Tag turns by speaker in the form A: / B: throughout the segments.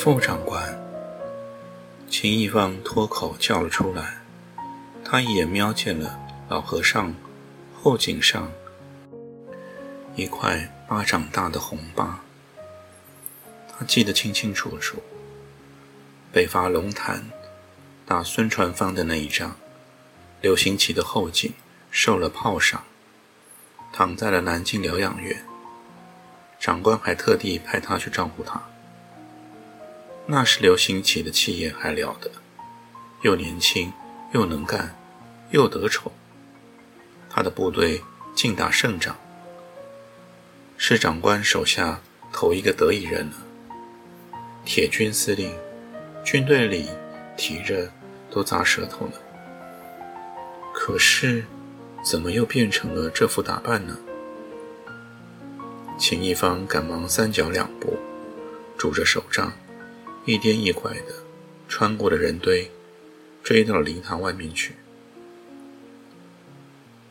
A: 副长官秦一方脱口叫了出来，他一眼瞄见了老和尚后颈上一块巴掌大的红疤，他记得清清楚楚。北伐龙潭打孙传芳的那一仗，刘兴奇的后颈受了炮伤，躺在了南京疗养院，长官还特地派他去照顾他。那时刘兴奇的气焰还了得，又年轻，又能干，又得宠。他的部队尽打胜仗，是长官手下头一个得意人了。铁军司令，军队里提着都砸舌头呢。可是，怎么又变成了这副打扮呢？秦一方赶忙三脚两步，拄着手杖。一颠一拐的穿过了人堆，追到了灵堂外面去。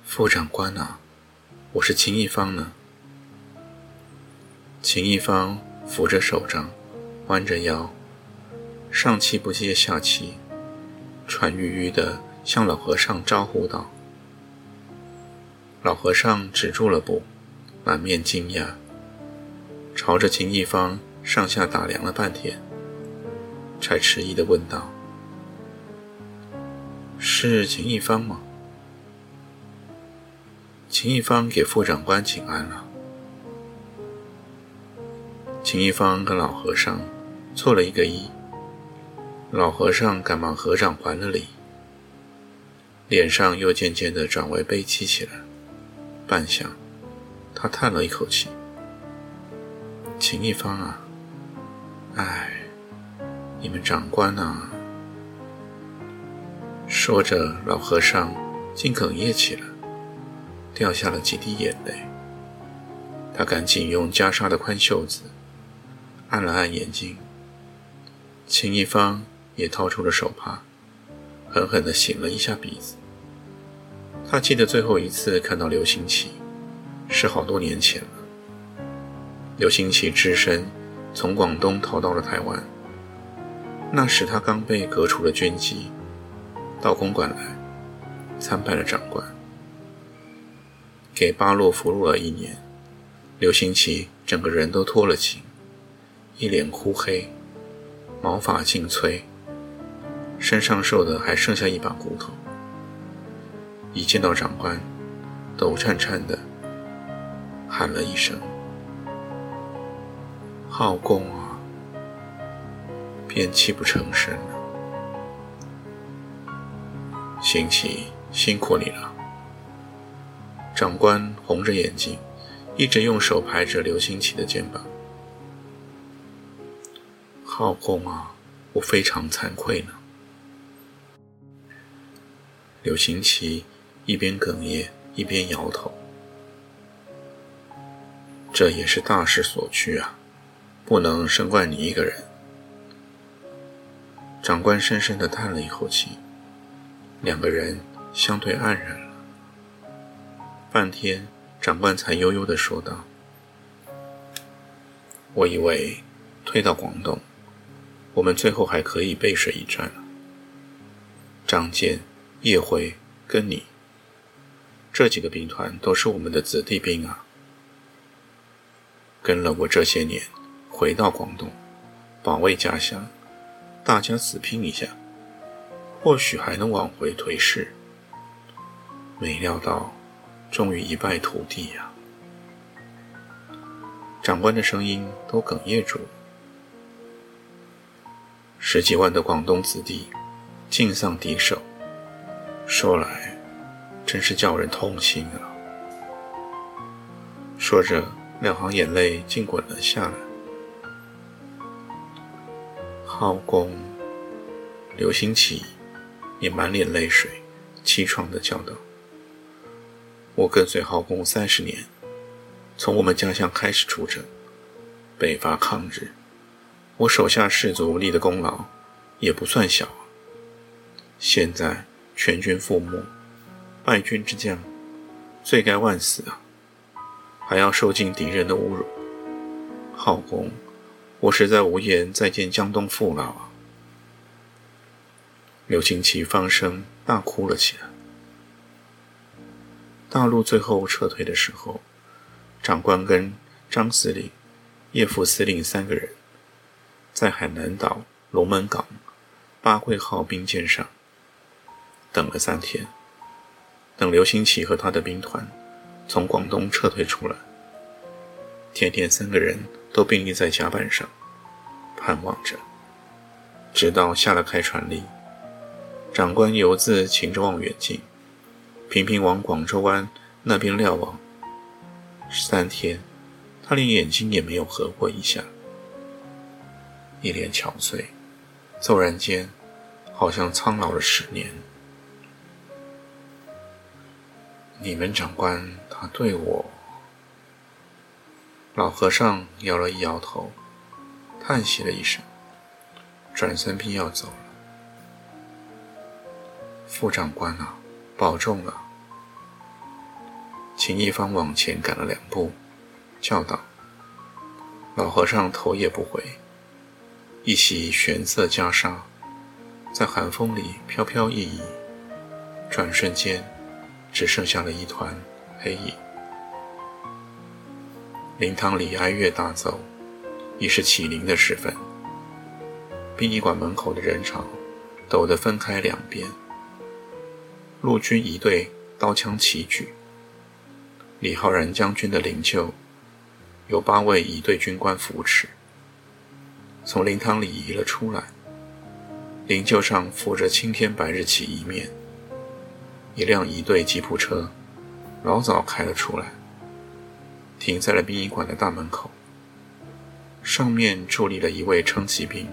A: 副长官啊，我是秦一方呢。秦一方扶着手杖，弯着腰，上气不接下气，喘吁吁的向老和尚招呼道。老和尚止住了步，满面惊讶，朝着秦一方上下打量了半天。才迟疑的问道：“是秦一方吗？”秦一方给副长官请安了。秦一方跟老和尚错了一个揖，老和尚赶忙合掌还了礼，脸上又渐渐的转为悲戚起来。半晌，他叹了一口气：“秦一方啊，唉。”你们长官啊！说着，老和尚竟哽咽起来，掉下了几滴眼泪。他赶紧用袈裟的宽袖子按了按眼睛。秦一方也掏出了手帕，狠狠地擤了一下鼻子。他记得最后一次看到刘星奇，是好多年前了。刘星奇只身从广东逃到了台湾。那时他刚被革除了军籍，到公馆来参拜了长官，给巴洛服务了一年。刘兴奇整个人都脱了形，一脸枯黑，毛发尽摧，身上瘦的还剩下一把骨头。一见到长官，抖颤颤的喊了一声：“好公啊！”便泣不成声了。兴奇，辛苦你了。长官红着眼睛，一直用手拍着刘兴奇的肩膀。浩公啊，我非常惭愧呢。刘兴奇一边哽咽一边摇头。这也是大势所趋啊，不能生怪你一个人。长官深深地叹了一口气，两个人相对黯然了。半天，长官才悠悠地说道：“我以为退到广东，我们最后还可以背水一战了。张健、叶辉跟你这几个兵团都是我们的子弟兵啊，跟了我这些年，回到广东，保卫家乡。”大家死拼一下，或许还能挽回颓势。没料到，终于一败涂地呀！长官的声音都哽咽住了。十几万的广东子弟，尽丧敌手，说来真是叫人痛心啊！说着，两行眼泪竟滚了下来。浩公，刘兴奇也满脸泪水，凄怆的叫道：“我跟随浩公三十年，从我们家乡开始出征，北伐抗日，我手下士卒立的功劳也不算小啊。现在全军覆没，败军之将，罪该万死啊！还要受尽敌人的侮辱，浩公。”我实在无颜再见江东父老啊！刘清奇放声大哭了起来。大陆最后撤退的时候，长官跟张司令、叶副司令三个人，在海南岛龙门港八桂号兵舰上等了三天，等刘兴奇和他的兵团从广东撤退出来。天天三个人。都并立在甲板上，盼望着，直到下了开船令，长官游自擎着望远镜，频频往广州湾那边瞭望。三天，他连眼睛也没有合过一下，一脸憔悴，骤然间，好像苍老了十年。你们长官，他对我。老和尚摇了一摇头，叹息了一声，转身便要走了。副长官啊，保重了。秦一方往前赶了两步，叫道：“老和尚头也不回，一袭玄色袈裟，在寒风里飘飘逸逸，转瞬间，只剩下了一团黑影。”灵堂里哀乐大奏，已是起灵的时分。殡仪馆门口的人潮陡得分开两边。陆军一队刀枪齐举，李浩然将军的灵柩有八位一队军官扶持，从灵堂里移了出来。灵柩上附着青天白日旗一面。一辆一队吉普车老早开了出来。停在了殡仪馆的大门口，上面伫立了一位称骑兵，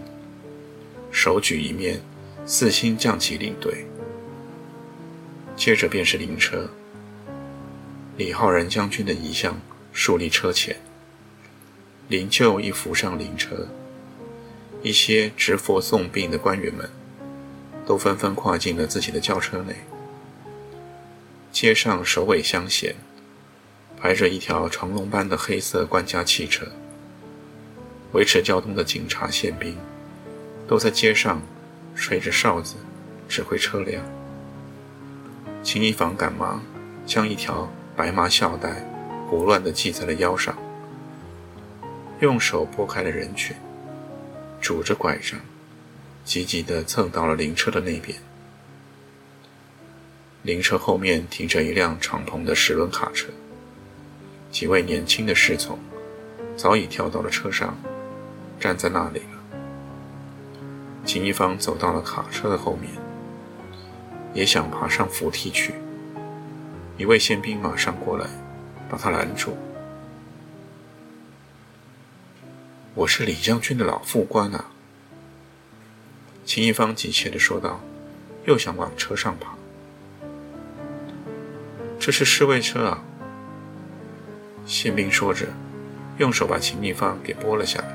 A: 手举一面四星将旗领队。接着便是灵车，李浩然将军的遗像竖立车前，灵柩一扶上灵车，一些执佛送殡的官员们都纷纷跨进了自己的轿车内，街上首尾相衔。排着一条长龙般的黑色官家汽车，维持交通的警察、宪兵都在街上吹着哨子，指挥车辆。秦一房赶忙将一条白麻孝带胡乱地系在了腰上，用手拨开了人群，拄着拐杖，急急地蹭到了灵车的那边。灵车后面停着一辆敞篷的十轮卡车。几位年轻的侍从早已跳到了车上，站在那里了。秦一方走到了卡车的后面，也想爬上扶梯去。一位宪兵马上过来，把他拦住。我是李将军的老副官啊！秦一方急切地说道，又想往车上爬。这是侍卫车啊！宪兵说着，用手把秦一方给拨了下来。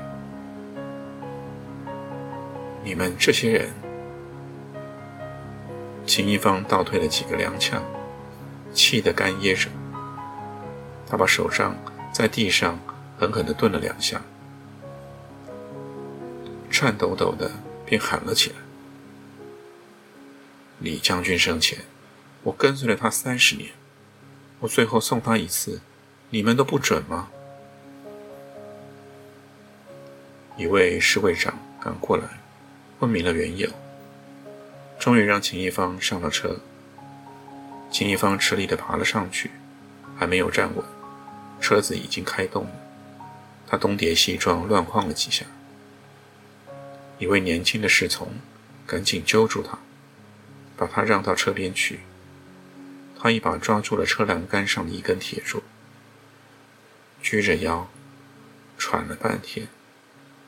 A: 你们这些人，秦一方倒退了几个踉跄，气得干噎着。他把手杖在地上狠狠地顿了两下，颤抖抖的便喊了起来：“李将军生前，我跟随了他三十年，我最后送他一次。”你们都不准吗？一位侍卫长赶过来，问明了缘由，终于让秦一方上了车。秦一方吃力地爬了上去，还没有站稳，车子已经开动了。他东跌西撞，乱晃了几下。一位年轻的侍从赶紧揪住他，把他让到车边去。他一把抓住了车栏杆上的一根铁柱。撅着腰，喘了半天，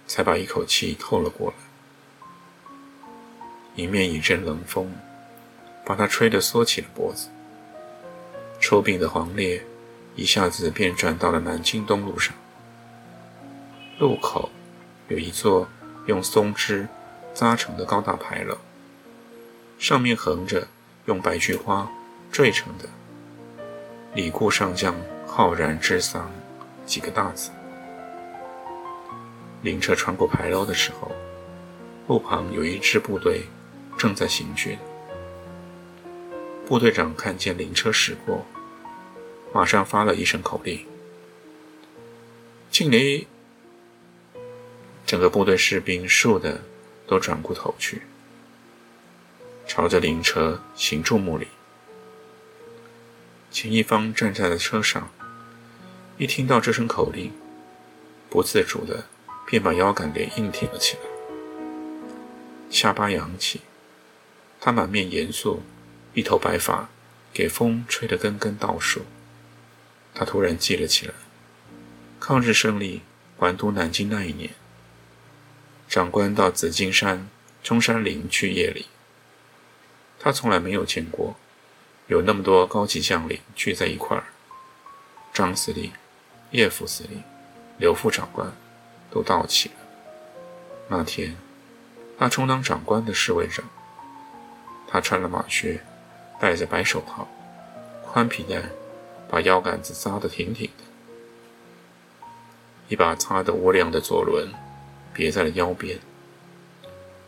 A: 才把一口气透了过来。迎面一阵冷风，把他吹得缩起了脖子。抽病的黄烈一下子便转到了南京东路上。路口有一座用松枝扎成的高大牌楼，上面横着用白菊花缀成的“李固上将浩然之丧”几个大字。灵车穿过牌楼的时候，路旁有一支部队正在行军。部队长看见灵车驶过，马上发了一声口令：“敬礼！”整个部队士兵竖的都转过头去，朝着灵车行注目礼。秦一方站在了车上，一听到这声口令，不自主的便把腰杆给硬挺了起来，下巴扬起，他满面严肃。一头白发，给风吹得根根倒竖。他突然记了起来，抗日胜利还都南京那一年，长官到紫金山中山陵去夜里。他从来没有见过有那么多高级将领聚在一块儿。张司令、叶副司令、刘副长官都到齐了。那天，他充当长官的侍卫长，他穿了马靴。戴着白手套，宽皮带把腰杆子扎得挺挺的，一把擦得乌亮的左轮别在了腰边。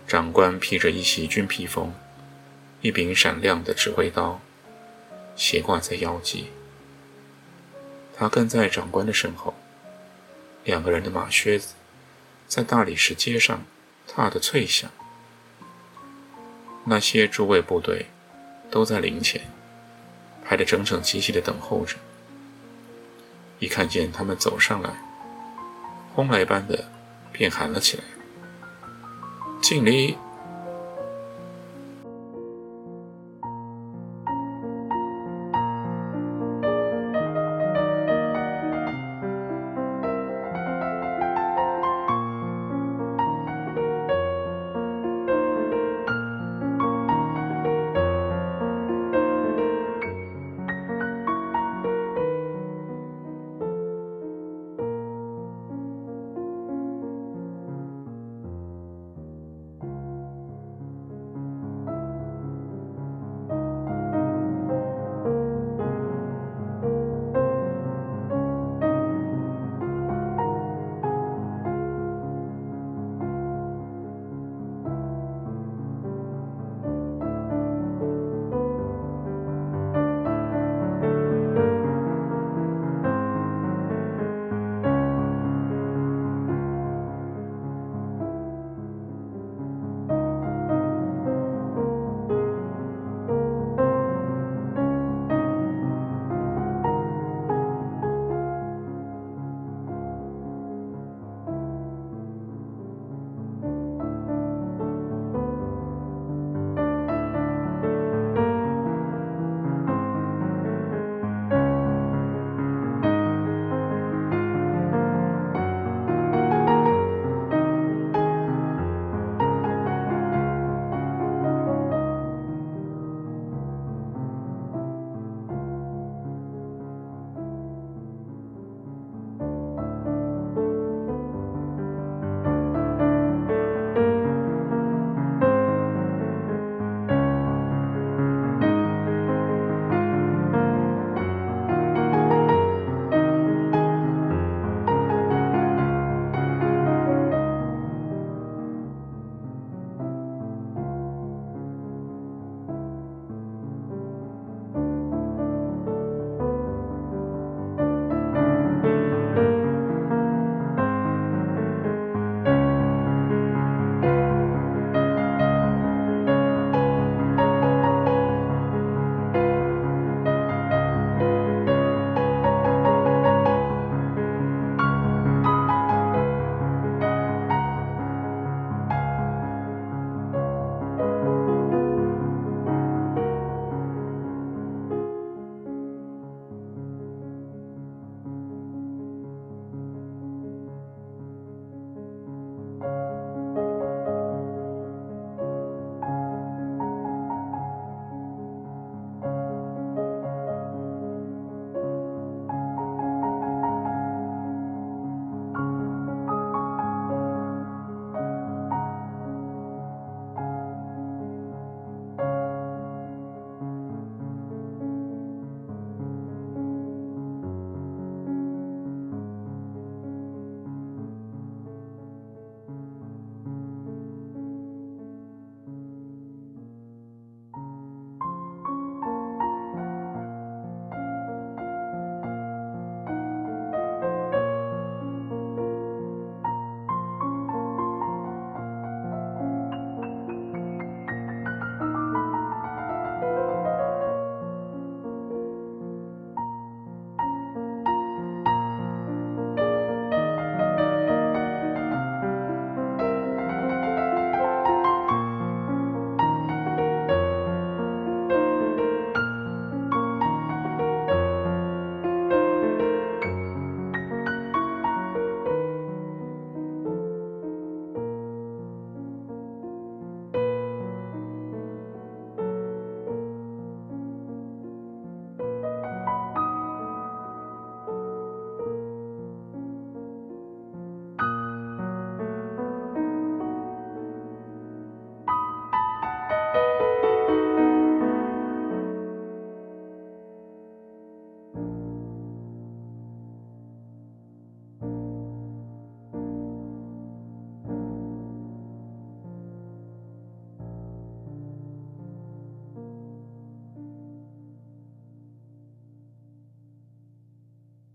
A: 长官披着一袭军披风，一柄闪亮的指挥刀斜挂在腰际。他跟在长官的身后，两个人的马靴子在大理石街上踏得脆响。那些诸位部队。都在灵前排得整整齐齐地等候着。一看见他们走上来，轰雷般的便喊了起来：“敬礼！”